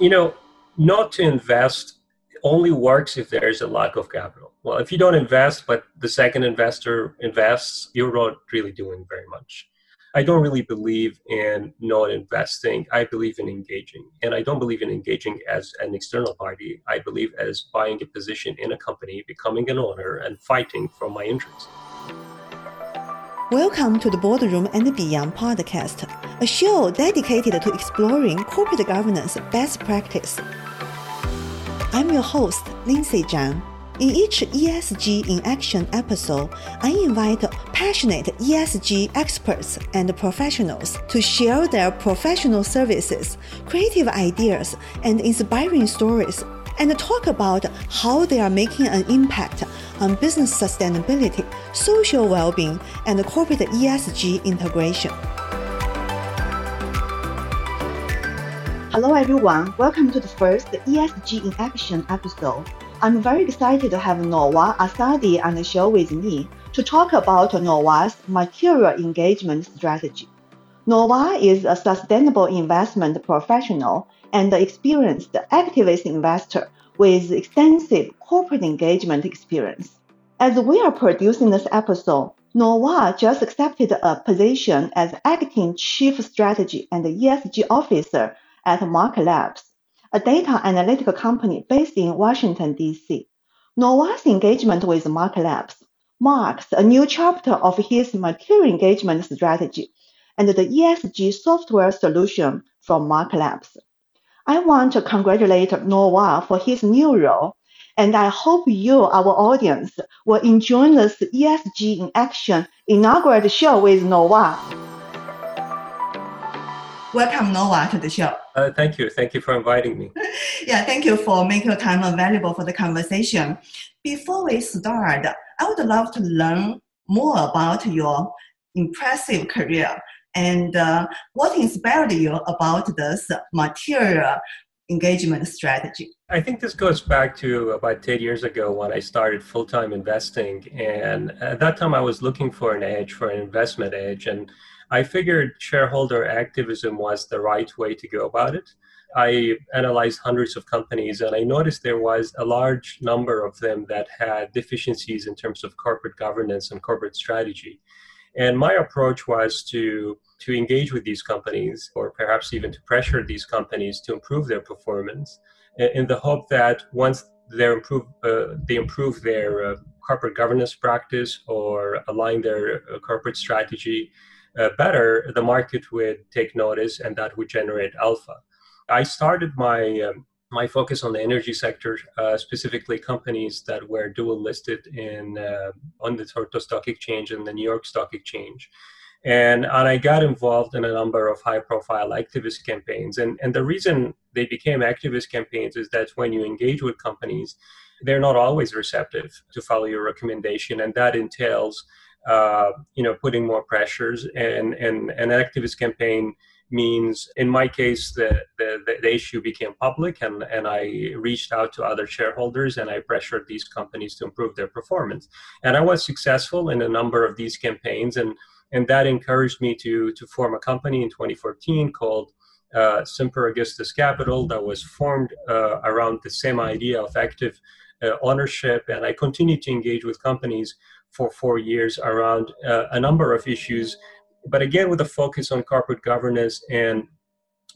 You know, not to invest only works if there is a lack of capital. Well, if you don't invest, but the second investor invests, you're not really doing very much. I don't really believe in not investing. I believe in engaging. And I don't believe in engaging as an external party. I believe as buying a position in a company, becoming an owner, and fighting for my interests. Welcome to the Boardroom and Beyond podcast, a show dedicated to exploring corporate governance best practice. I'm your host, Lindsay Zhang. In each ESG in Action episode, I invite passionate ESG experts and professionals to share their professional services, creative ideas, and inspiring stories, and talk about how they are making an impact on business sustainability, social well being, and corporate ESG integration. Hello, everyone. Welcome to the first ESG in Action episode. I'm very excited to have Noah Asadi on the show with me to talk about Noah's material engagement strategy. Noah is a sustainable investment professional and experienced activist investor with extensive corporate engagement experience. As we are producing this episode, Noah just accepted a position as acting chief strategy and ESG officer at Mark Labs a data analytical company based in Washington, D.C. Noah's engagement with Mark Labs marks a new chapter of his material engagement strategy and the ESG software solution from Mark Labs. I want to congratulate Noah for his new role, and I hope you, our audience, will enjoy this ESG in Action inaugural show with Noah. Welcome, Noah, to the show. Uh, thank you. Thank you for inviting me. yeah, thank you for making your time available for the conversation. Before we start, I would love to learn more about your impressive career and uh, what inspired you about this material engagement strategy? I think this goes back to about 10 years ago when I started full time investing. And at that time, I was looking for an edge, for an investment edge. And I figured shareholder activism was the right way to go about it. I analyzed hundreds of companies and I noticed there was a large number of them that had deficiencies in terms of corporate governance and corporate strategy. And my approach was to, to engage with these companies or perhaps even to pressure these companies to improve their performance in the hope that once they improve, uh, they improve their uh, corporate governance practice or align their uh, corporate strategy, uh, better, the market would take notice and that would generate alpha. I started my um, my focus on the energy sector, uh, specifically companies that were dual listed in uh, on the Toronto Stock Exchange and the New York Stock Exchange. And, and I got involved in a number of high profile activist campaigns. And, and the reason they became activist campaigns is that when you engage with companies, they're not always receptive to follow your recommendation. And that entails uh, you know, putting more pressures. And, and, and an activist campaign means, in my case, the, the, the, issue became public and, and I reached out to other shareholders and I pressured these companies to improve their performance. And I was successful in a number of these campaigns. And, and that encouraged me to, to form a company in 2014 called uh, Semper Augustus Capital that was formed uh, around the same idea of active uh, ownership. And I continued to engage with companies for four years around uh, a number of issues, but again with a focus on corporate governance and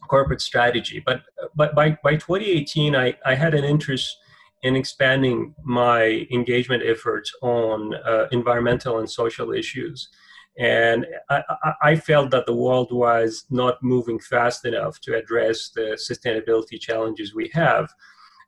corporate strategy. But but by, by 2018, I, I had an interest in expanding my engagement efforts on uh, environmental and social issues. And I, I, felt that the world was not moving fast enough to address the sustainability challenges we have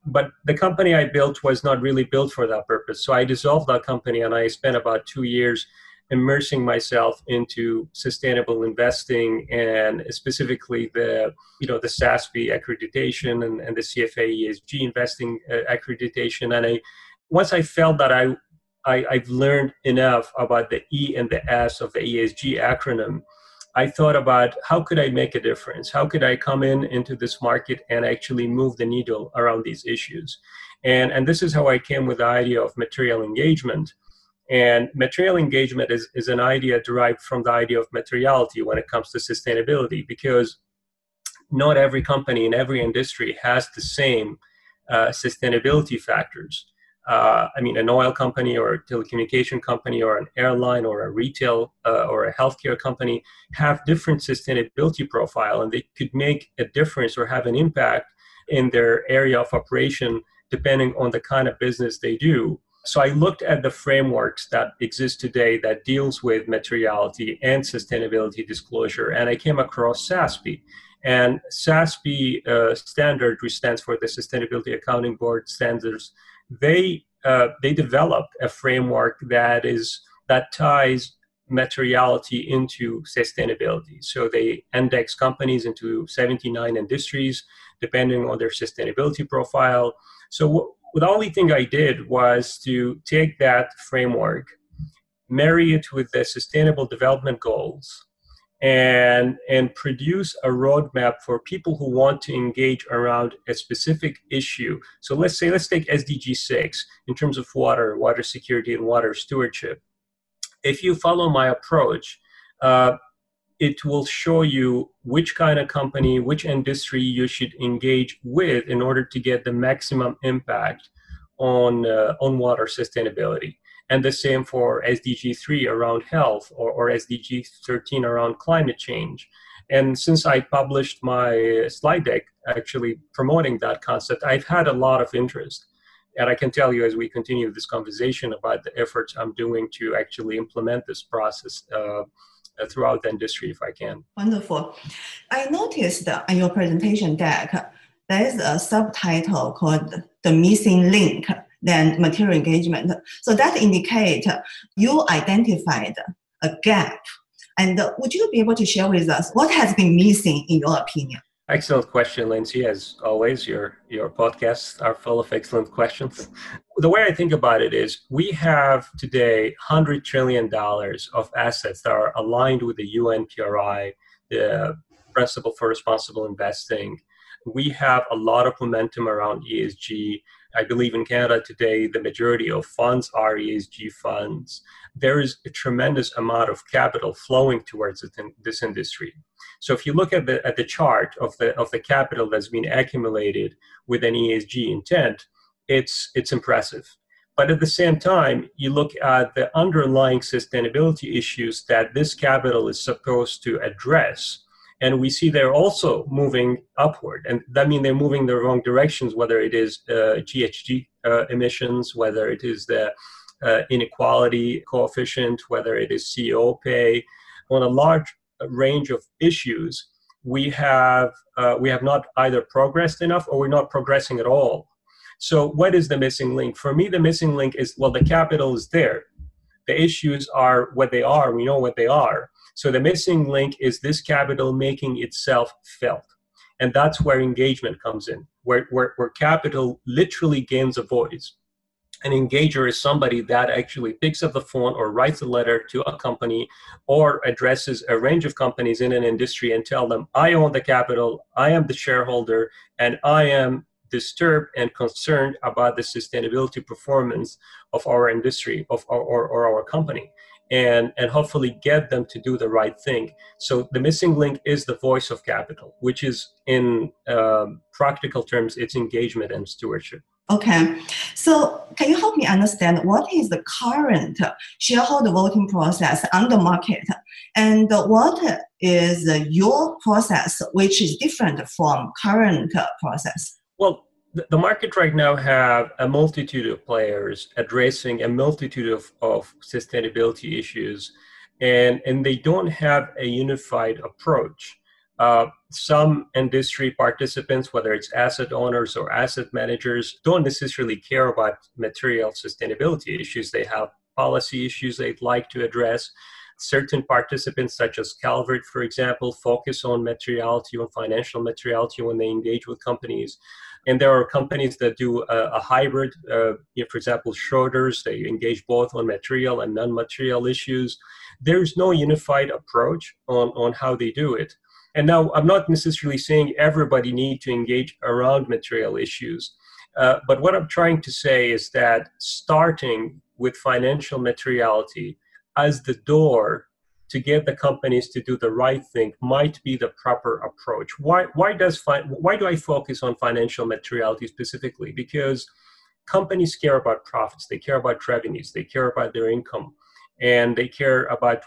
but the company I built was not really built for that purpose. So I dissolved that company and I spent about two years immersing myself into sustainable investing and specifically the you know the SASB accreditation and, and the CFA ESG investing uh, accreditation. And I once I felt that I, I I've learned enough about the E and the S of the ESG acronym I thought about how could I make a difference? How could I come in into this market and actually move the needle around these issues? And, and this is how I came with the idea of material engagement. And material engagement is, is an idea derived from the idea of materiality when it comes to sustainability, because not every company in every industry has the same uh, sustainability factors. Uh, I mean, an oil company or a telecommunication company or an airline or a retail uh, or a healthcare company have different sustainability profile, and they could make a difference or have an impact in their area of operation depending on the kind of business they do. So I looked at the frameworks that exist today that deals with materiality and sustainability disclosure, and I came across SASB. And SASB uh, standard, which stands for the Sustainability Accounting Board standards, they uh, they developed a framework that is that ties materiality into sustainability. So they index companies into 79 industries depending on their sustainability profile. So the only thing I did was to take that framework, marry it with the sustainable development goals, and and produce a roadmap for people who want to engage around a specific issue. So let's say let's take SDG six in terms of water, water security, and water stewardship. If you follow my approach, uh, it will show you which kind of company, which industry you should engage with in order to get the maximum impact on uh, on water sustainability and the same for SDG 3 around health or, or SDG 13 around climate change. And since I published my slide deck actually promoting that concept, I've had a lot of interest. And I can tell you as we continue this conversation about the efforts I'm doing to actually implement this process uh, Uh, throughout the industry if I can. Wonderful. I noticed on your presentation deck, there is a subtitle called The Missing Link than material engagement. So that indicate you identified a gap. And would you be able to share with us what has been missing in your opinion? Excellent question, Lindsay. As always, your your podcasts are full of excellent questions. The way I think about it is, we have today hundred trillion dollars of assets that are aligned with the UNPRI, the Principle for Responsible Investing. We have a lot of momentum around ESG. I believe in Canada today, the majority of funds are ESG funds. There is a tremendous amount of capital flowing towards this industry. So if you look at the at the chart of the of the capital that's been accumulated with an ESG intent, it's it's impressive. But at the same time, you look at the underlying sustainability issues that this capital is supposed to address and we see they're also moving upward and that means they're moving the wrong directions whether it is uh, ghg uh, emissions whether it is the uh, inequality coefficient whether it is ceo pay. On a large range of issues we have uh, we have not either progressed enough or we're not progressing at all. So what is the missing link? For me the missing link is well the capital is there. The issues are what they are. We know what they are so the missing link is this capital making itself felt. And that's where engagement comes in, where, where, where capital literally gains a voice. An engager is somebody that actually picks up the phone or writes a letter to a company or addresses a range of companies in an industry and tell them, I own the capital, I am the shareholder, and I am disturbed and concerned about the sustainability performance of our industry of our, or, or our company and and hopefully get them to do the right thing. So the missing link is the voice of capital which is in um, practical terms it's engagement and stewardship. Okay. So can you help me understand what is the current shareholder voting process on the market? And what is your process which is different from current process? Well the market right now have a multitude of players addressing a multitude of, of sustainability issues and, and they don't have a unified approach. Uh, some industry participants whether it's asset owners or asset managers don't necessarily care about material sustainability issues. They have policy issues they'd like to address. Certain participants such as calvert for example focus on materiality on financial materiality when they engage with companies and there are companies that do a, a hybrid. Uh, you know, for example, Schroders, they engage both on material and non-material issues. There's no unified approach on, on how they do it. And now I'm not necessarily saying everybody need to engage around material issues. Uh, but what I'm trying to say is that starting with financial materiality as the door to get the companies to do the right thing might be the proper approach. Why, why, does fi- why do I focus on financial materiality specifically? Because companies care about profits, they care about revenues, they care about their income, and they care about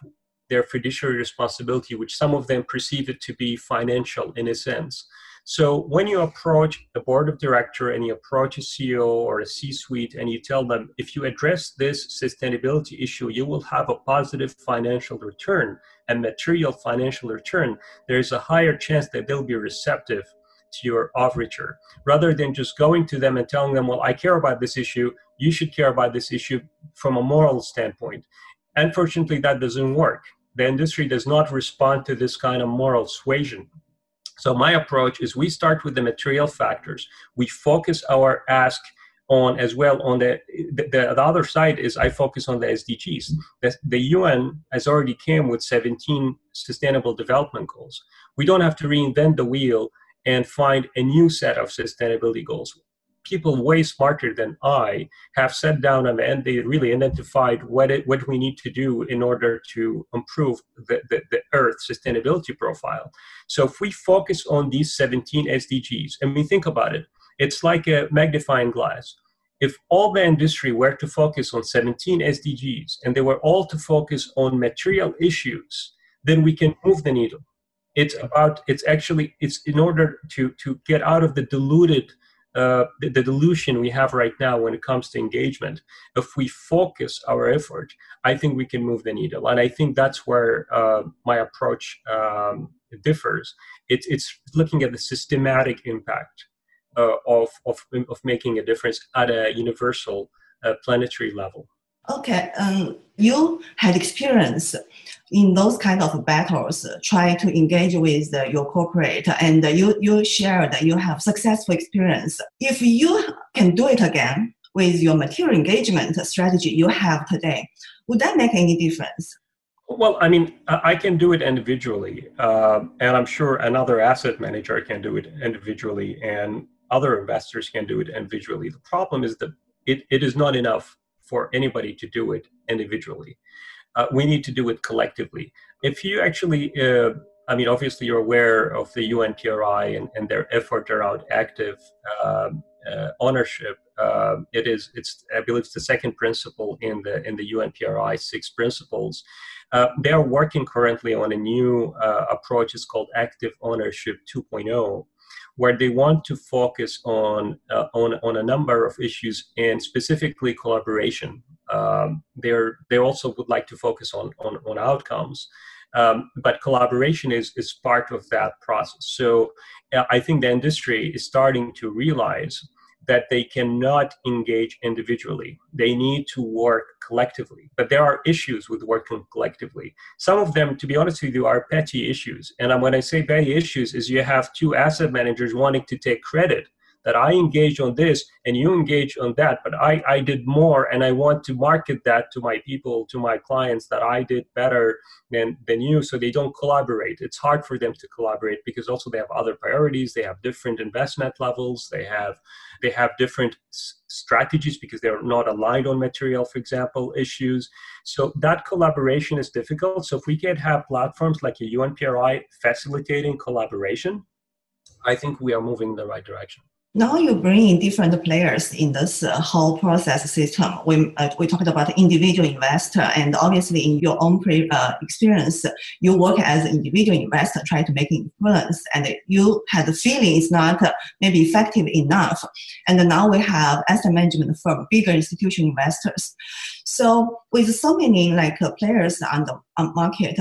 their fiduciary responsibility, which some of them perceive it to be financial in a sense. So when you approach a board of director and you approach a CEO or a C-suite and you tell them, if you address this sustainability issue, you will have a positive financial return and material financial return, there's a higher chance that they'll be receptive to your overture rather than just going to them and telling them, well, I care about this issue. You should care about this issue from a moral standpoint. Unfortunately, that doesn't work. The industry does not respond to this kind of moral suasion. So my approach is we start with the material factors. We focus our ask on as well on the, the, the other side is I focus on the SDGs. The, the UN has already came with 17 sustainable development goals. We don't have to reinvent the wheel and find a new set of sustainability goals people way smarter than I have sat down and they really identified what it, what we need to do in order to improve the, the, the Earth sustainability profile. So if we focus on these 17 SDGs and we think about it, it's like a magnifying glass. If all the industry were to focus on 17 SDGs and they were all to focus on material issues, then we can move the needle. It's about, it's actually, it's in order to, to get out of the diluted uh, the, the, delusion we have right now when it comes to engagement. If we focus our effort, I think we can move the needle. And I think that's where uh, my approach um, differs. It's, it's looking at the systematic impact uh, of, of, of making a difference at a universal uh, planetary level. Okay, um, you had experience in those kind of battles, try to engage with your corporate, and you you shared that you have successful experience. If you can do it again with your material engagement strategy you have today, would that make any difference? Well, I mean, I can do it individually, uh, and I'm sure another asset manager can do it individually, and other investors can do it individually. The problem is that it, it is not enough for anybody to do it individually. Uh, we need to do it collectively. If you actually, uh, I mean, obviously you're aware of the UNPRI and, and their effort around active um, uh, ownership. Um, it is, it's, I believe, it's the second principle in the in the UNPRI six principles. Uh, they are working currently on a new uh, approach. It's called Active Ownership 2.0, where they want to focus on uh, on on a number of issues and specifically collaboration. Um, they're they also would like to focus on on, on outcomes. Um, but collaboration is, is part of that process. So uh, I think the industry is starting to realize that they cannot engage individually. They need to work collectively. But there are issues with working collectively. Some of them, to be honest with you, are petty issues. And when I say petty issues, is you have two asset managers wanting to take credit that I engage on this and you engage on that, but I, I did more and I want to market that to my people, to my clients that I did better than, than you so they don't collaborate. It's hard for them to collaborate because also they have other priorities, they have different investment levels, they have they have different s- strategies because they're not aligned on material, for example, issues. So that collaboration is difficult. So if we can have platforms like a UNPRI facilitating collaboration, I think we are moving in the right direction now you bring in different players in this uh, whole process system. We, uh, we talked about individual investor, and obviously in your own pre, uh, experience, you work as an individual investor, try to make influence, and you had the feeling it's not uh, maybe effective enough. And now we have asset management firm, bigger institutional investors. So with so many like uh, players on the on market,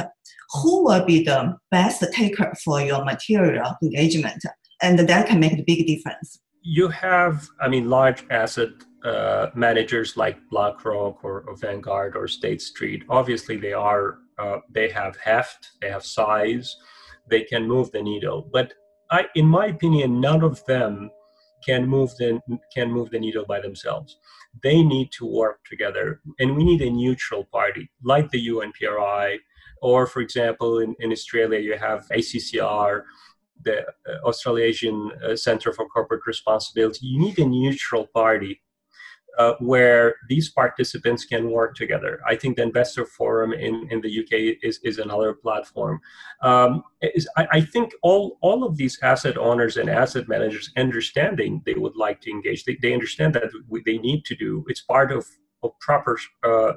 who will be the best taker for your material engagement? And that can make a big difference. You have, I mean, large asset uh, managers like BlackRock or, or, Vanguard or State Street. Obviously, they are uh, they have heft, they have size, they can move the needle. But I, in my opinion, none of them can move the can move the needle by themselves. They need to work together, and we need a neutral party like the UNPRI, or for example, in, in Australia you have ACCR the uh, Australasian uh, Center for Corporate Responsibility, you need a neutral party uh, where these participants can work together. I think the Investor Forum in, in the UK is, is another platform. Um, is, I, I, think all, all of these asset owners and asset managers understanding they would like to engage, they, they understand that they need to do, it's part of, of proper uh,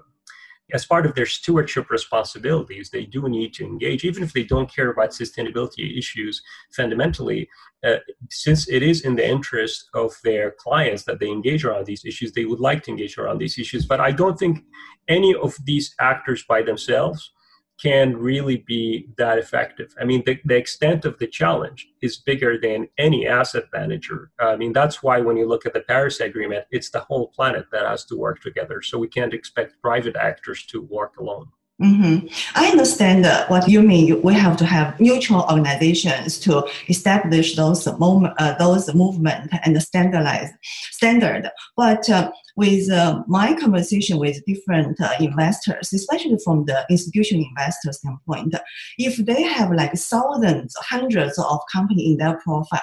as part of their stewardship responsibilities, they do need to engage, even if they don't care about sustainability issues fundamentally. Uh, since it is in the interest of their clients that they engage around these issues, they would like to engage around these issues. But I don't think any of these actors by themselves can really be that effective. I mean, the, the extent of the challenge is bigger than any asset manager. I mean, that's why when you look at the Paris Agreement, it's the whole planet that has to work together. So we can't expect private actors to work alone. Mm-hmm. I understand what you mean. We have to have mutual organizations to establish those moment, uh, those movement and standardize standard. But uh, with uh, my conversation with different uh, investors, especially from the institutional investor standpoint, if they have like thousands, hundreds of companies in their profile,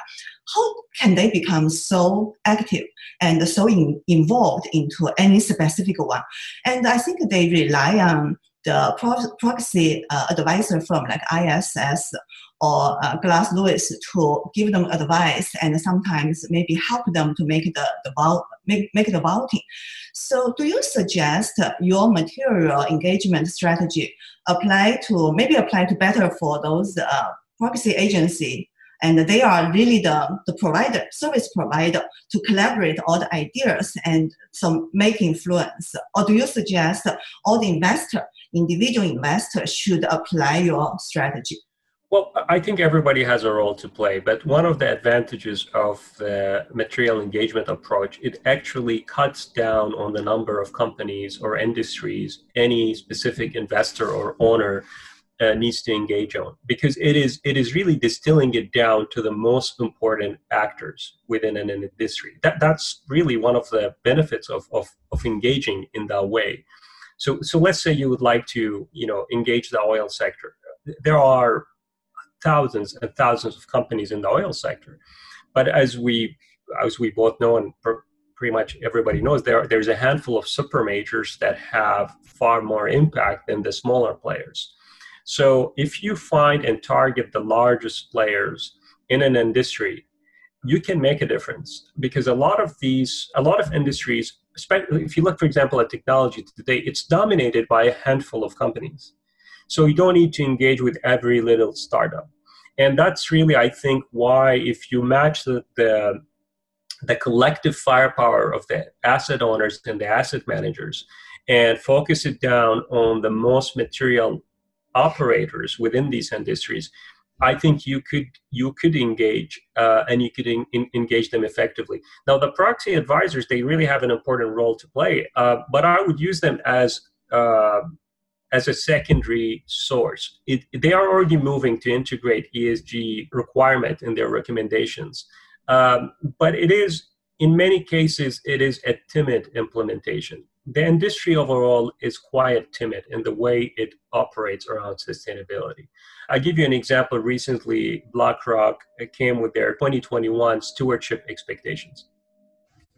how can they become so active and so in, involved into any specific one? And I think they rely on the proxy uh, advisor firm like ISS or uh, Glass Lewis to give them advice and sometimes maybe help them to make the, the make, make the voting. So do you suggest your material engagement strategy apply to maybe apply to better for those uh, proxy agency and they are really the, the provider, service provider to collaborate all the ideas and some make influence? Or do you suggest all the investor, individual investor should apply your strategy? Well, I think everybody has a role to play, but one of the advantages of the material engagement approach, it actually cuts down on the number of companies or industries any specific investor or owner uh, needs to engage on because it is it is really distilling it down to the most important actors within an industry. That that's really one of the benefits of, of, of engaging in that way. So so let's say you would like to you know engage the oil sector. There are thousands and thousands of companies in the oil sector but as we as we both know and pretty much everybody knows there there's a handful of super majors that have far more impact than the smaller players so if you find and target the largest players in an industry, you can make a difference because a lot of these, a lot of industries, especially if you look, for example, at technology today, it's dominated by a handful of companies. So you don't need to engage with every little startup. And that's really, I think, why if you match the, the the collective firepower of the asset owners and the asset managers and focus it down on the most material operators within these industries, I think you could you could engage uh, and you could in, in, engage them effectively. Now, the proxy advisors they really have an important role to play, uh, but I would use them as uh, as a secondary source. It, they are already moving to integrate ESG requirement in their recommendations, um, but it is in many cases it is a timid implementation the industry overall is quite timid in the way it operates around sustainability. I'll give you an example. Recently, BlackRock came with their 2021 stewardship expectations.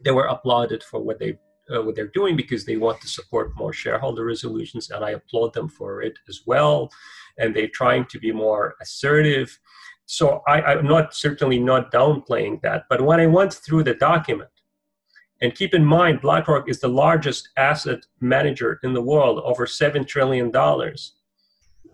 They were applauded for what they uh, what they're doing because they want to support more shareholder resolutions, and I applaud them for it as well. And they're trying to be more assertive. So I, I'm not certainly not downplaying that, but when I went through the document, and keep in mind, BlackRock is the largest asset manager in the world, over $7 trillion.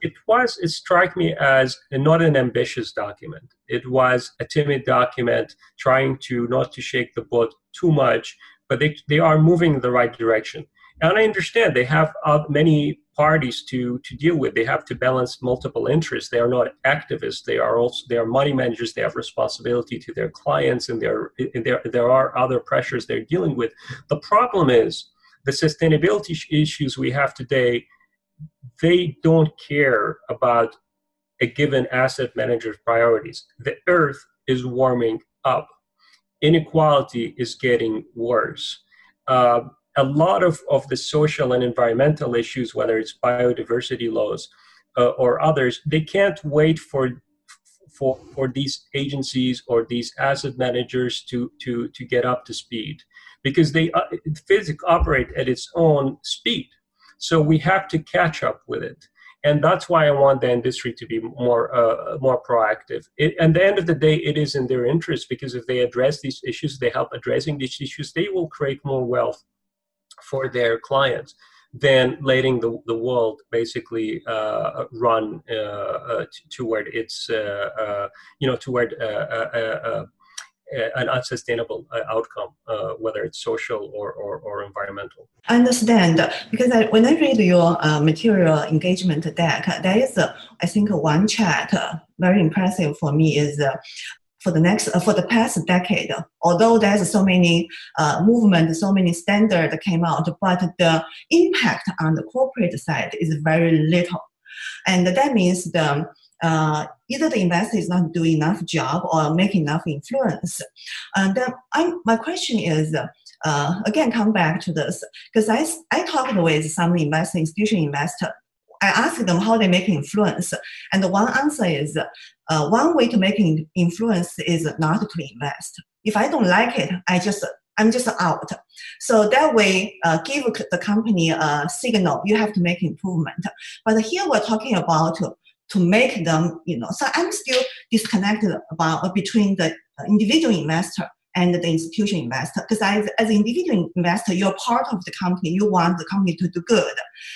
It was, it struck me as not an ambitious document. It was a timid document trying to not to shake the boat too much, but they, they are moving in the right direction. And I understand they have uh, many parties to to deal with. They have to balance multiple interests. They are not activists. They are also they are money managers. They have responsibility to their clients, and there there there are other pressures they're dealing with. The problem is the sustainability issues we have today. They don't care about a given asset manager's priorities. The earth is warming up. Inequality is getting worse. Uh, a lot of, of the social and environmental issues, whether it's biodiversity laws uh, or others, they can't wait for, for, for these agencies or these asset managers to, to, to get up to speed. because they uh, physics operate at its own speed. So we have to catch up with it. And that's why I want the industry to be more uh, more proactive. It, at the end of the day, it is in their interest because if they address these issues, they help addressing these issues, they will create more wealth for their clients than letting the, the world basically uh, run uh, uh, toward its uh, uh, you know toward uh, an unsustainable outcome, whether it's social or, or, or, environmental. I understand because I, when I read your material engagement deck, there is, I think, one chat very impressive for me is for the next uh, for the past decade. Although there's so many uh, movement, so many standard came out, but the impact on the corporate side is very little, and that means the uh, either the investor is not doing enough job or making enough influence. And then I, my question is. Uh, again, come back to this because I, I talked with some investor, institutional investor, I asked them how they make influence, and one answer is uh, one way to make influence is not to invest. If I don't like it, I just I'm just out. So that way, uh, give the company a signal you have to make improvement. But here we're talking about to, make them, you know. So I'm still disconnected about between the individual investor and the institution investor. Because as, as an individual investor, you're part of the company. You want the company to do good.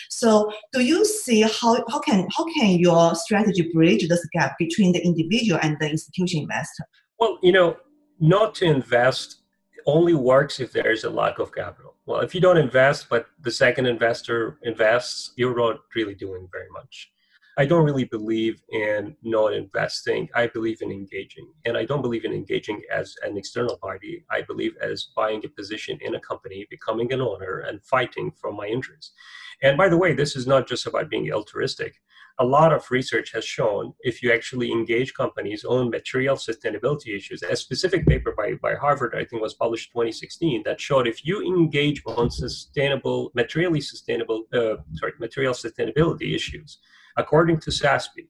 So do you see how, how can how can your strategy bridge this gap between the individual and the institution investor? Well, you know, not to invest only works if there is a lack of capital. Well, if you don't invest, but the second investor invests, you're not really doing very much. I don't really believe in not investing. I believe in engaging. And I don't believe in engaging as an external party. I believe as buying a position in a company, becoming an owner, and fighting for my interests. And by the way, this is not just about being altruistic. A lot of research has shown if you actually engage companies on material sustainability issues, a specific paper by, by Harvard, I think was published 2016, that showed if you engage on sustainable, materially sustainable, uh, sorry, material sustainability issues, According to SASB,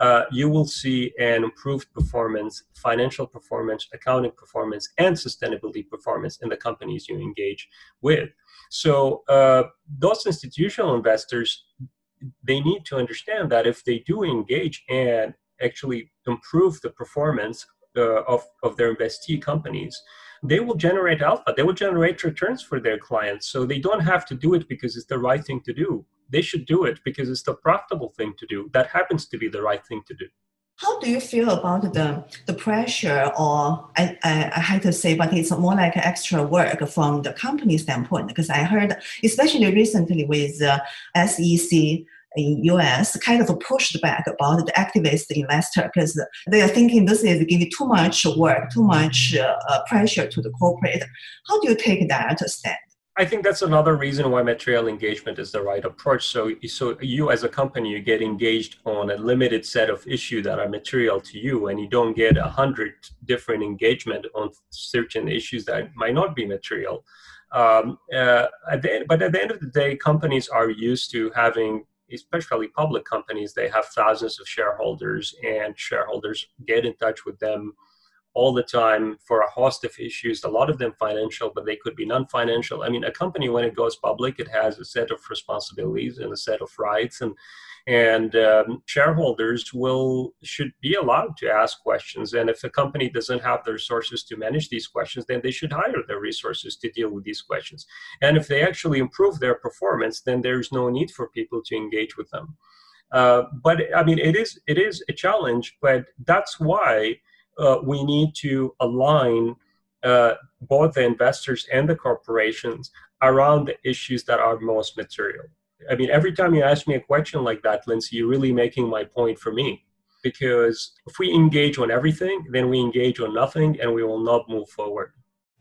uh, you will see an improved performance, financial performance, accounting performance, and sustainability performance in the companies you engage with. So uh, those institutional investors, they need to understand that if they do engage and actually improve the performance uh, of, of their investee companies, they will generate alpha. They will generate returns for their clients. So they don't have to do it because it's the right thing to do they should do it because it's the profitable thing to do. That happens to be the right thing to do. How do you feel about the, the pressure, or I, I, I had to say, but it's more like extra work from the company standpoint? Because I heard, especially recently with uh, SEC in US kind of pushed back about the activist investor because they are thinking this is giving too much work, too much uh, pressure to the corporate. How do you take that stand? I think that's another reason why material engagement is the right approach. So, so you as a company, you get engaged on a limited set of issues that are material to you, and you don't get a hundred different engagement on certain issues that might not be material. Um, uh, at the, but at the end of the day, companies are used to having, especially public companies, they have thousands of shareholders, and shareholders get in touch with them all the time for a host of issues, a lot of them financial, but they could be non financial. I mean, a company, when it goes public, it has a set of responsibilities and a set of rights. And and um, shareholders will should be allowed to ask questions and if a company doesn't have the resources to manage these questions then they should hire the resources to deal with these questions and if they actually improve their performance then there's no need for people to engage with them uh, but i mean it is it is a challenge but that's why uh, we need to align uh, both the investors and the corporations around the issues that are most material. I mean, every time you ask me a question like that, Lindsay, you're really making my point for me. Because if we engage on everything, then we engage on nothing and we will not move forward.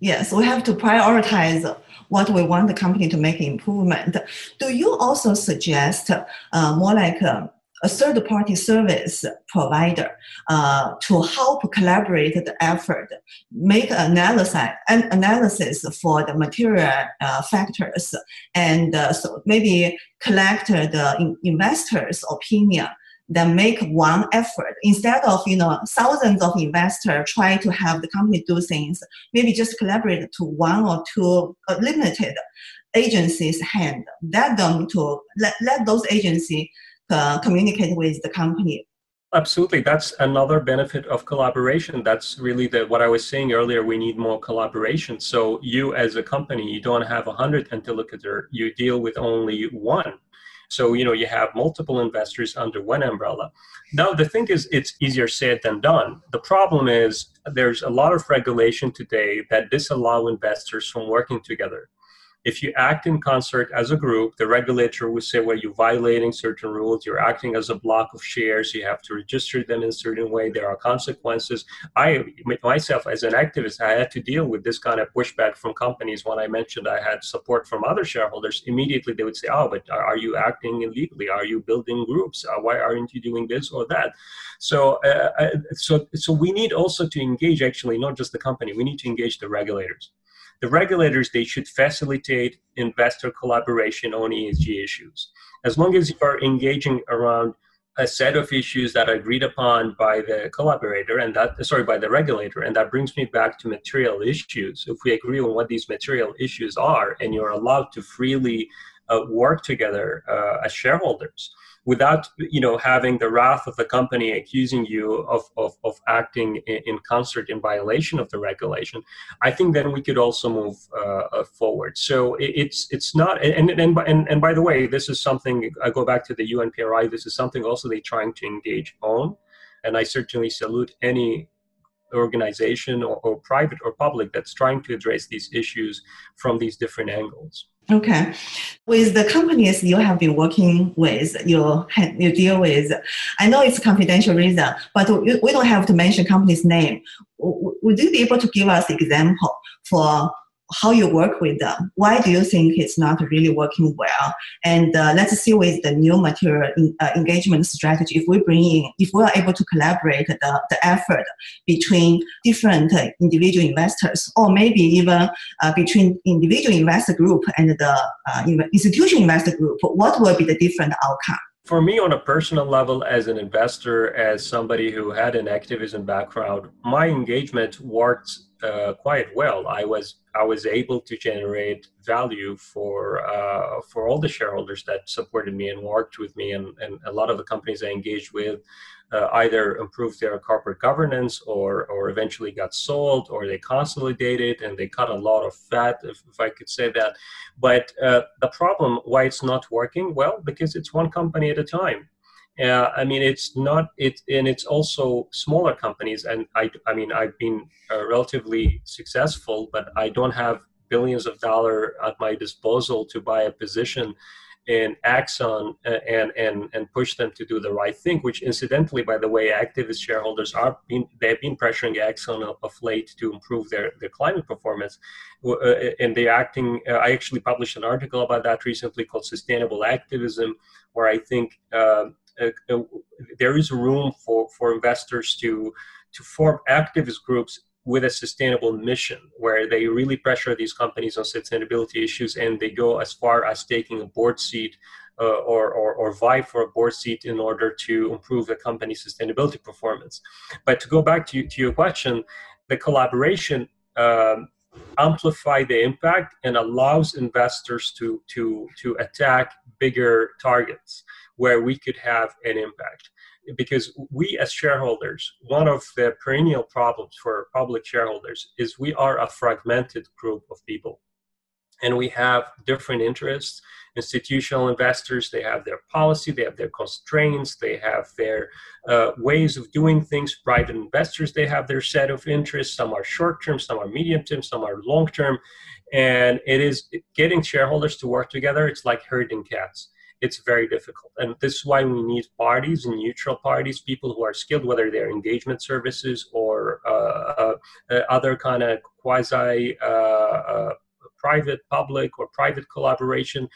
Yes, we have to prioritize what we want the company to make improvement. Do you also suggest uh, more like uh, a third party service provider uh, to help collaborate the effort, make analysis, an analysis for the material uh, factors, and uh, so maybe collect the in- investors' opinion then make one effort. Instead of you know thousands of investors try to have the company do things maybe just collaborate to one or two uh, limited agencies hand. Let them to let, let those agencies communicate with the company Absolutely. That's another benefit of collaboration. That's really the what I was saying earlier. We need more collaboration. So you as a company, you don't have a hundred interlocutor, you deal with only one. So you know you have multiple investors under one umbrella. Now the thing is it's easier said than done. The problem is there's a lot of regulation today that disallow investors from working together if you act in concert as a group, the regulator will say, well, you're violating certain rules, you're acting as a block of shares, you have to register them in a certain way, there are consequences. I, myself, as an activist, I had to deal with this kind of pushback from companies when I mentioned I had support from other shareholders. Immediately they would say, oh, but are you acting illegally? Are you building groups? Uh, why aren't you doing this or that? So, uh, uh, so, so we need also to engage, actually, not just the company, we need to engage the regulators the regulators they should facilitate investor collaboration on ESG issues. As long as you are engaging around a set of issues that are agreed upon by the collaborator and that sorry by the regulator and that brings me back to material issues if we agree on what these material issues are and you're allowed to freely uh, work together uh, as shareholders without you know having the wrath of the company accusing you of, of, of acting in, concert in violation of the regulation i think then we could also move uh, uh forward. So it, it's it's not and, and and and by the way this is something i go back to the unpri this is something also they're trying to engage on and i certainly salute any organization or, or private or public that's trying to address these issues from these different angles Okay. With the companies you have been working with, you, you deal with, I know it's confidential reason, but we don't have to mention company's name. Would you be able to give us example for how you work with them. Why do you think it's not really working well? And uh, let's see with the new material in, uh, engagement strategy, if we bring in, if we are able to collaborate the, the effort between different uh, individual investors, or maybe even uh, between individual investor group and the uh, institutional investor group, what will be the different outcome? for me on a personal level as an investor as somebody who had an activism background my engagement worked uh, quite well i was i was able to generate value for uh, for all the shareholders that supported me and worked with me and, and a lot of the companies i engaged with uh, either improved their corporate governance or, or eventually got sold or they consolidated and they cut a lot of fat, if, if I could say that. But uh, the problem, why it's not working? Well, because it's one company at a time. Uh, I mean, it's not it, and it's also smaller companies. And I, I mean, I've been uh, relatively successful, but I don't have billions of dollars at my disposal to buy a position in Exxon and and and push them to do the right thing. Which, incidentally, by the way, activist shareholders are they've been pressuring Exxon of late to improve their their climate performance, uh, and they're acting. Uh, I actually published an article about that recently called "Sustainable Activism," where I think. Uh, there is room for, for investors to to form activist groups with a sustainable mission where they really pressure these companies on sustainability issues and they go as far as taking a board seat uh, or, or, or vie for a board seat in order to improve the company's sustainability performance. But to go back to, to your question, the collaboration um, amplify the impact and allows investors to, to, to attack bigger targets where we could have an impact because we as shareholders, one of the perennial problems for public shareholders is we are a fragmented group of people. And we have different interests. Institutional investors, they have their policy, they have their constraints, they have their uh, ways of doing things. Private investors, they have their set of interests. Some are short term, some are medium term, some are long term. And it is getting shareholders to work together, it's like herding cats it's very difficult. And this is why we need parties, and neutral parties, people who are skilled, whether they're engagement services or uh, uh, uh other kind of quasi uh, uh, private, public, or private collaboration,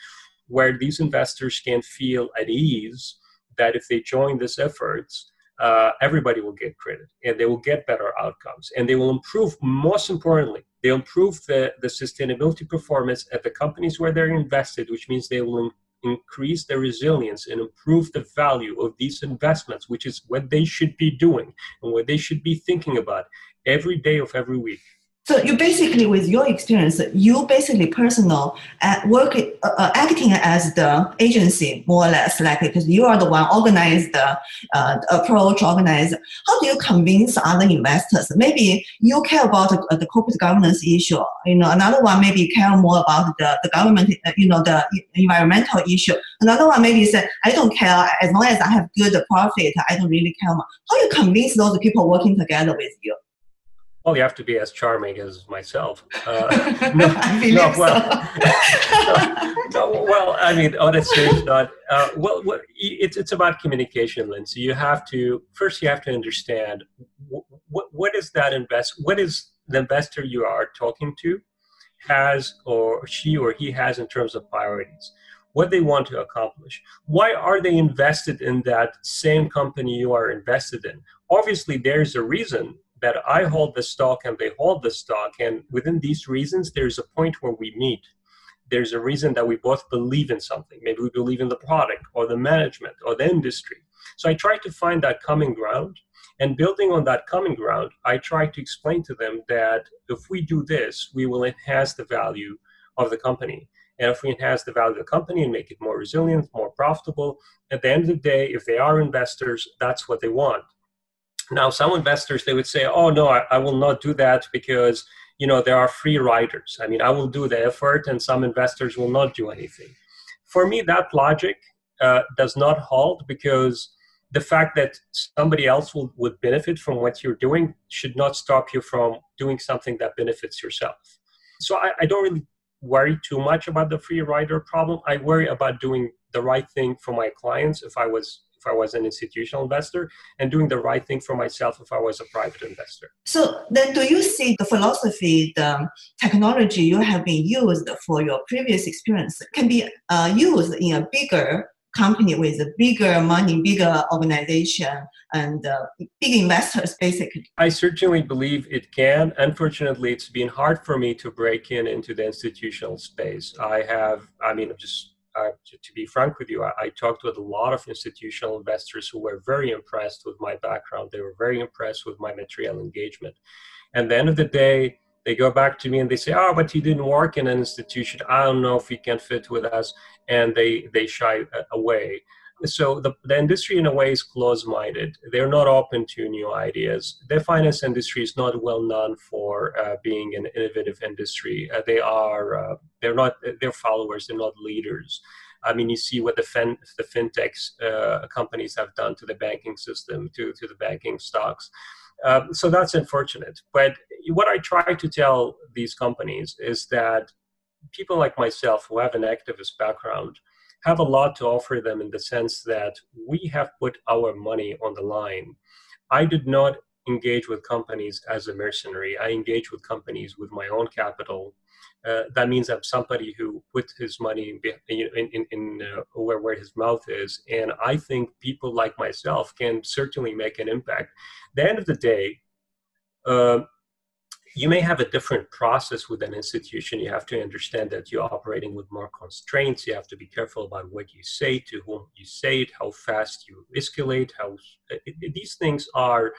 where these investors can feel at ease that if they join these efforts, uh, everybody will get credit and they will get better outcomes and they will improve most importantly they'll improve the, the sustainability performance at the companies where they're invested which means they will increase the resilience and improve the value of these investments, which is what they should be doing and what they should be thinking about every day of every week. So you basically, with your experience, you basically personal at uh, work uh, uh, acting as the agency more or less, like because you are the one organize the, uh, approach, organize. How do you convince other investors? Maybe you care about uh, the corporate governance issue. You know, another one maybe care more about the, the government. Uh, you know, the environmental issue. Another one maybe say I don't care as long as I have good profit. I don't really care. How do you convince those people working together with you? Well, you have to be as charming as myself. Uh, no, no, well, no, well, I mean, honestly, it's not. Uh, well, it's it's about communication, Lindsay. You have to first you have to understand what what is that invest what is the investor you are talking to has or she or he has in terms of priorities what they want to accomplish. Why are they invested in that same company you are invested in? Obviously, there's a reason that I hold the stock and they hold the stock. And within these reasons, there's a point where we meet. There's a reason that we both believe in something. Maybe we believe in the product or the management or the industry. So I try to find that common ground. And building on that common ground, I try to explain to them that if we do this, we will enhance the value of the company. And if we enhance the value of the company and make it more resilient, more profitable, at the end of the day, if they are investors, that's what they want. Now, some investors they would say, "Oh no, I, I, will not do that because you know there are free riders. I mean, I will do the effort, and some investors will not do anything." For me, that logic uh, does not hold because the fact that somebody else will, would benefit from what you're doing should not stop you from doing something that benefits yourself. So I, I don't really worry too much about the free rider problem. I worry about doing the right thing for my clients if I was if I was an institutional investor, and doing the right thing for myself if I was a private investor. So then, do you see the philosophy, the technology you have been used for your previous experience can be uh, used in a bigger company with a bigger money, bigger organization, and uh, big investors, basically. I certainly believe it can. Unfortunately, it's been hard for me to break in into the institutional space. I have, I mean, just uh, to, to, be frank with you, I, I, talked with a lot of institutional investors who were very impressed with my background. They were very impressed with my material engagement. And the end of the day, they go back to me and they say, "Oh, but you didn't work in an institution. I don't know if you can fit with us," and they they shy uh, away so the, the industry in a way is closed-minded. They're not open to new ideas. The finance industry is not well known for uh, being an innovative industry. Uh, they are uh, they're not they're followers they're not leaders. I mean you see what the fin the fintechs uh, companies have done to the banking system to to the banking stocks. Um, so that's unfortunate. But what i try to tell these companies is that people like myself who have an activist background have a lot to offer them in the sense that we have put our money on the line. I did not engage with companies as a mercenary. I engage with companies with my own capital. Uh, that means I'm somebody who put his money in, in, in, in uh, where, where his mouth is. And I think people like myself can certainly make an impact. At the end of the day, uh, you may have a different process with an institution. You have to understand that you're operating with more constraints. You have to be careful about what you say, to whom you say it, how fast you escalate. How it, these things are,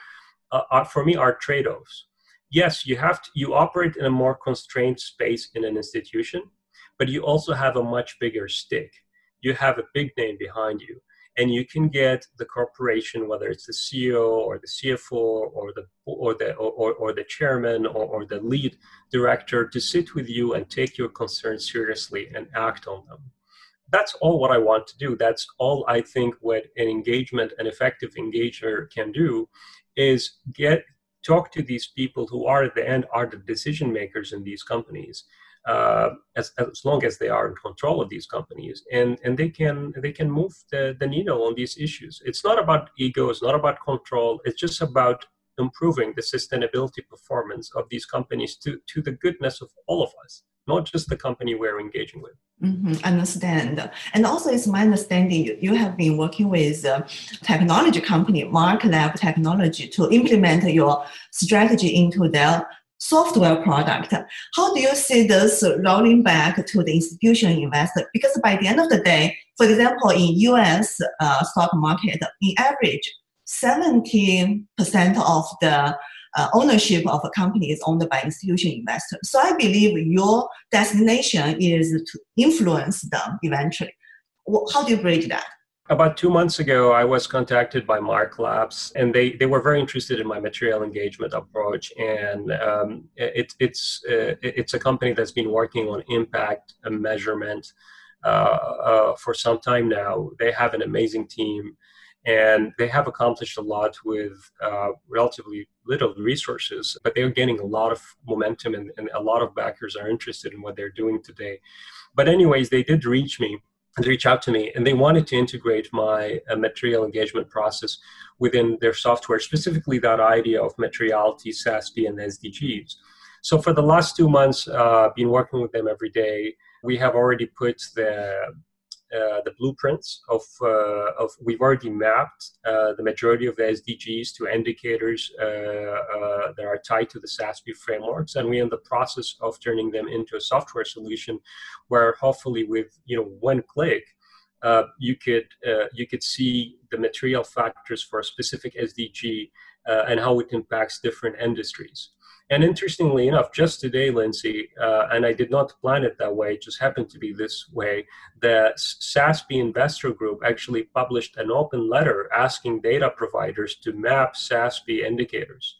uh, are, for me, are trade-offs. Yes, you have to, you operate in a more constrained space in an institution, but you also have a much bigger stick. You have a big name behind you and you can get the corporation, whether it's the CEO or the CFO or the or the or, or the chairman or, or the lead director, to sit with you and take your concerns seriously and act on them. That's all what I want to do. That's all I think what an engagement, an effective engager can do, is get talk to these people who are at the end are the decision makers in these companies uh, as, as long as they are in control of these companies and and they can they can move the, the needle on these issues it's not about ego it's not about control it's just about improving the sustainability performance of these companies to to the goodness of all of us not just the company we're engaging with Mm-hmm, understand. And also, it's my understanding you, you have been working with a technology company, Mark Lab Technology, to implement your strategy into their software product. How do you see this rolling back to the institutional investor? Because by the end of the day, for example, in U.S. Uh, stock market, in average, 70% of the uh, ownership of a company is owned by institutional investors. So I believe your destination is to influence them eventually. How do you bridge that? About two months ago, I was contacted by Mark Labs, and they, they were very interested in my material engagement approach. And um, it, it's uh, it's a company that's been working on impact and measurement uh, uh, for some time now. They have an amazing team, and they have accomplished a lot with uh, relatively little resources. But they are gaining a lot of momentum, and, and a lot of backers are interested in what they're doing today. But anyways, they did reach me and reach out to me. And they wanted to integrate my uh, material engagement process within their software specifically that idea of materiality SASB and sdgs so for the last two months uh, been working with them every day. We have already put the uh, the blueprints of, uh, of we've already mapped uh, the majority of the SDGs to indicators uh, uh, that are tied to the SASB frameworks, and we're in the process of turning them into a software solution, where hopefully with you know one click. you could you could see the material factors for a specific SDG and how it impacts different industries. And interestingly enough, just today, Lindsay, uh, and I did not plan it that way, it just happened to be this way, the SASB Investor Group actually published an open letter asking data providers to map SASB indicators.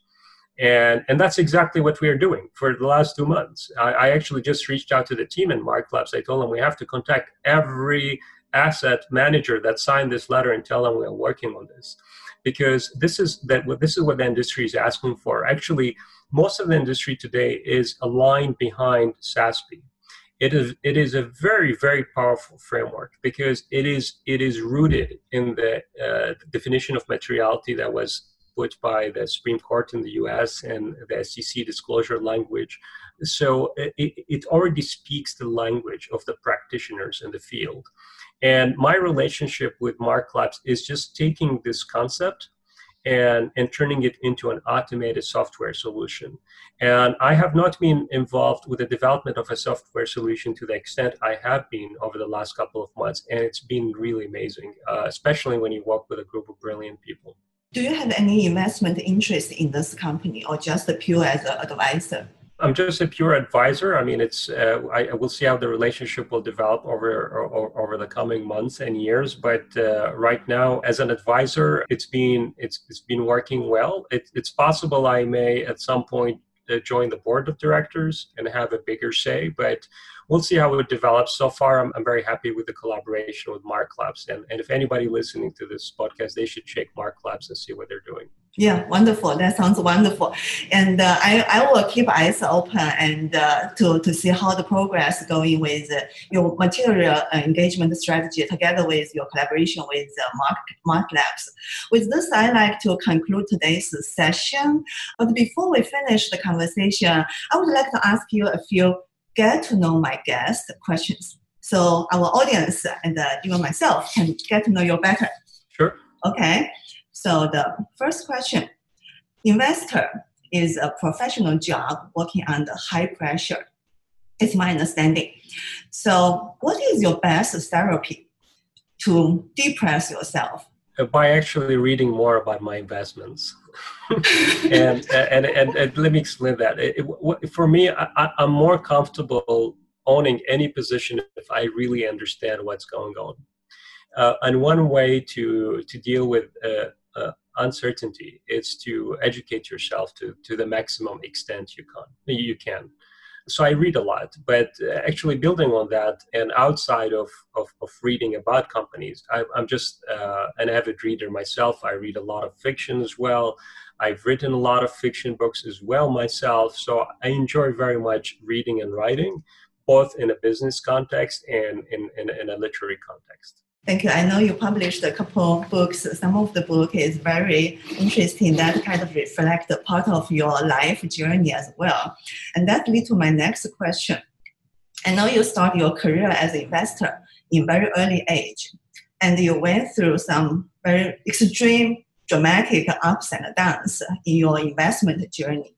And, and that's exactly what we are doing for the last two months. I, I actually just reached out to the team in Mark Labs. I told them we have to contact every asset manager that signed this letter and tell them we are working on this because this is that this is what the industry is asking for actually most of the industry today is aligned behind SASB. It is it is a very very powerful framework because it is it is rooted in the uh, definition of materiality that was put by the Supreme Court in the U.S. and the SEC disclosure language. So it, it already speaks the language of the practitioners in the field. And my relationship with Mark Labs is just taking this concept and, and turning it into an automated software solution. And I have not been involved with the development of a software solution to the extent I have been over the last couple of months. And it's been really amazing, uh, especially when you work with a group of brilliant people. Do you have any investment interest in this company or just pure as an advisor? I'm just a pure advisor. I mean, it's uh, I, will see how the relationship will develop over over, over the coming months and years. But uh, right now, as an advisor, it's been it's it's been working well. It, it's possible I may at some point uh, join the board of directors and have a bigger say. But we'll see how it develops. So far, I'm, I'm very happy with the collaboration with Mark Labs. And, and if anybody listening to this podcast, they should check Mark Labs and see what they're doing. Yeah, wonderful. That sounds wonderful. And uh, I, I will keep eyes open and uh, to, to see how the progress going with uh, your material engagement strategy together with your collaboration with uh, Mark, Mark Labs. With this, I'd like to conclude today's session. But before we finish the conversation, I would like to ask you a few get to know my guest questions. So our audience and uh, even myself can get to know you better. Sure. Okay. So the first question, investor is a professional job working under high pressure. It's my understanding. So what is your best therapy to depress yourself? By actually reading more about my investments. and, and, and, and, let me explain that. It, it, for me, I, I'm more comfortable owning any position if I really understand what's going on. Uh, and one way to to deal with uh, uh, uncertainty is to educate yourself to, to the maximum extent you can. You can. So I read a lot, but actually building on that and outside of, of, of reading about companies, I, am just uh, an avid reader myself. I read a lot of fiction as well. I've written a lot of fiction books as well myself. So I enjoy very much reading and writing, both in a business context and in, in, in a literary context. Thank you. I know you published a couple books. Some of the book is very interesting. That kind of reflect part of your life journey as well. And that leads to my next question. I know you start your career as an investor in very early age, and you went through some very extreme, dramatic ups and downs in your investment journey.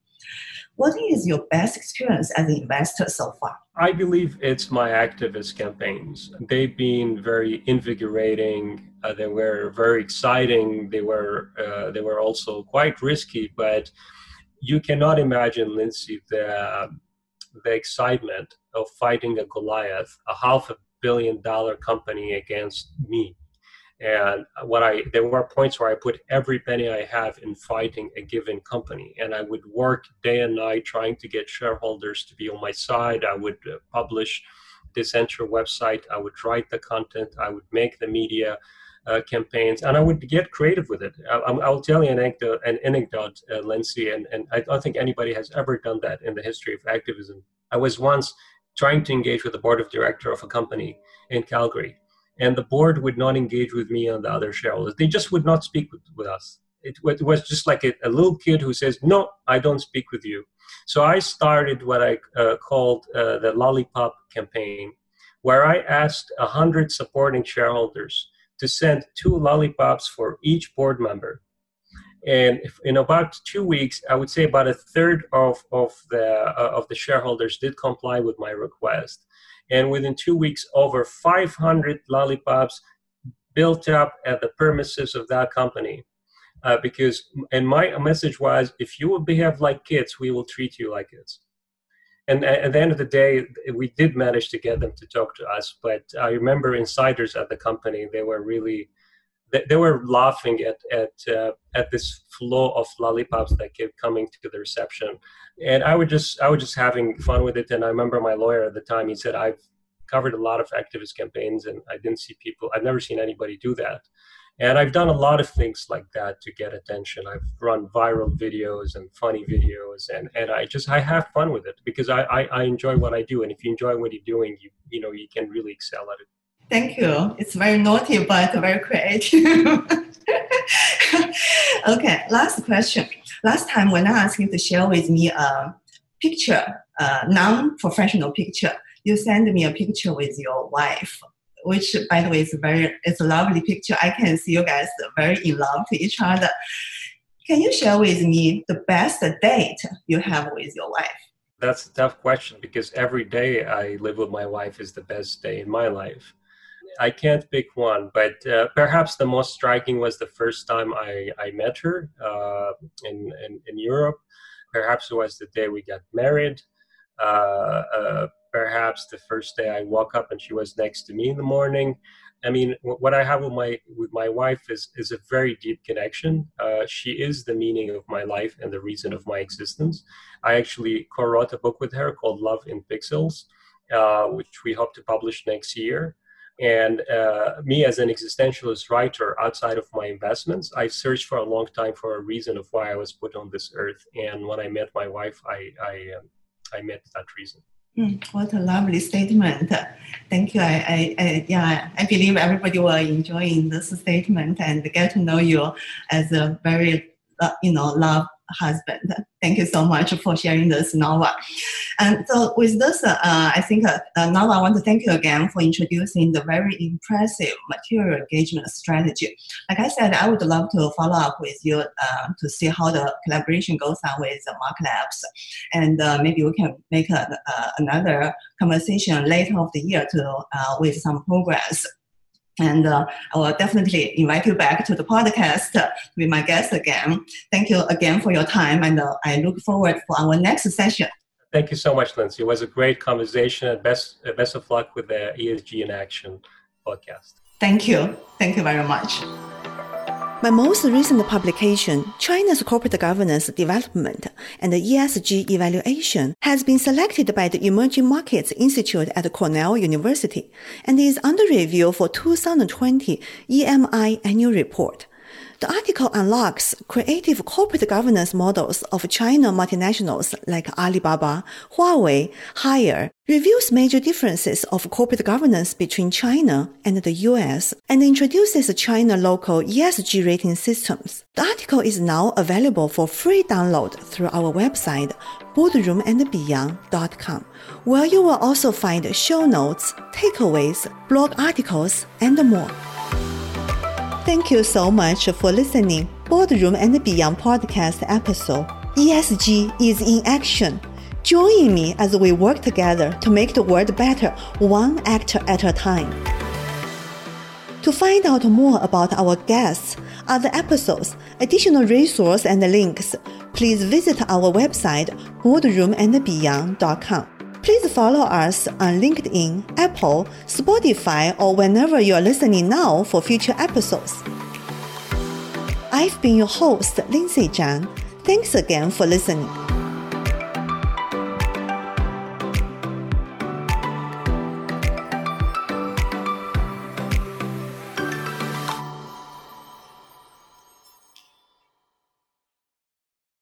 What is your best experience as an investor so far? I believe it's my activist campaigns. They've been very invigorating. Uh, they were very exciting. They were uh, they were also quite risky, but you cannot imagine, Lindsay, the the excitement of fighting a Goliath, a half a billion dollar company against me and what i there were points where i put every penny i have in fighting a given company. And i would work day and night trying to get shareholders to be on my side. I would uh, publish this enter website. I would write the content. I would make the media uh, campaigns. And i would get creative with it. I, will tell you an anecdote, an anecdote uh, lindsay and, and i don't think anybody has ever done that in the history of activism. I was once trying to engage with the board of director of a company in calgary and the board would not engage with me and the other shareholders. They just would not speak with, with us. It, it, was just like a, a, little kid who says, "No, I don't speak with you." So I started what I uh, called uh, the lollipop campaign, where I asked a hundred supporting shareholders to send two lollipops for each board member. And in about two weeks, I would say about a third of, of the uh, of the shareholders did comply with my request and within two weeks, over 500 lollipops built up at the premises of that company. Uh, because, and my message was, if you will behave like kids, we will treat you like kids. And at the end of the day, we did manage to get them to talk to us. But I remember insiders at the company; they were really they, were laughing at at uh, at this flow of lollipops that kept coming to the reception, and I would just I was just having fun with it. And I remember my lawyer at the time he said I've covered a lot of activist campaigns, and I didn't see people I've never seen anybody do that. And I've done a lot of things like that to get attention. I've run viral videos and funny videos, and, and I just I have fun with it because I, I, I enjoy what I do. And if you enjoy what you're doing, you you know you can really excel at it. Thank you. It's very naughty, but very creative. okay, last question. Last time when I asked you to share with me a picture, a non-professional picture, you sent me a picture with your wife, which by the way is very it's a lovely picture. I can see you guys very in love to each other. Can you share with me the best date you have with your wife? That's a tough question because every day I live with my wife is the best day in my life. I can't pick one, but uh, perhaps the most striking was the first time I, I met her uh, in, in, in Europe. Perhaps it was the day we got married. Uh, uh perhaps the first day I woke up and she was next to me in the morning. I mean, what I have with my with my wife is is a very deep connection. Uh, she is the meaning of my life and the reason of my existence. I actually co-wrote a book with her called Love in Pixels, uh, which we hope to publish next year. And uh, me, as an existentialist writer outside of my investments, I searched for a long time for a reason of why I was put on this earth. And when I met my wife, I I, um, I met that reason. Mm, what a lovely statement! Thank you. I, I, I, yeah, I believe everybody will enjoy this statement and get to know you as a very, you know, love husband. Thank you so much for sharing this, Nova. And so with this, uh, I think, uh, Nova, I want to thank you again for introducing the very impressive material engagement strategy. Like I said, I would love to follow up with you uh, to see how the collaboration goes on with the Mark Labs. And uh, maybe we can make a, uh, another conversation later of the year to uh, with some progress. And uh, I will definitely invite you back to the podcast to be my guest again. Thank you again for your time, and uh, I look forward for our next session. Thank you so much, Lindsay. It was a great conversation, and best uh, best of luck with the ESG in Action podcast. Thank you. Thank you very much. My most recent publication, China's Corporate Governance Development and ESG Evaluation, has been selected by the Emerging Markets Institute at Cornell University and is under review for 2020 EMI Annual Report. The article unlocks creative corporate governance models of China multinationals like Alibaba, Huawei, Haier, reviews major differences of corporate governance between China and the US, and introduces China local ESG rating systems. The article is now available for free download through our website, boardroomandbeyond.com, where you will also find show notes, takeaways, blog articles, and more. Thank you so much for listening. Boardroom and Beyond podcast episode ESG is in action. Join me as we work together to make the world better, one actor at a time. To find out more about our guests, other episodes, additional resources and links, please visit our website boardroomandbeyond.com. Please follow us on LinkedIn, Apple, Spotify, or whenever you are listening now for future episodes. I've been your host, Lindsay Zhang. Thanks again for listening.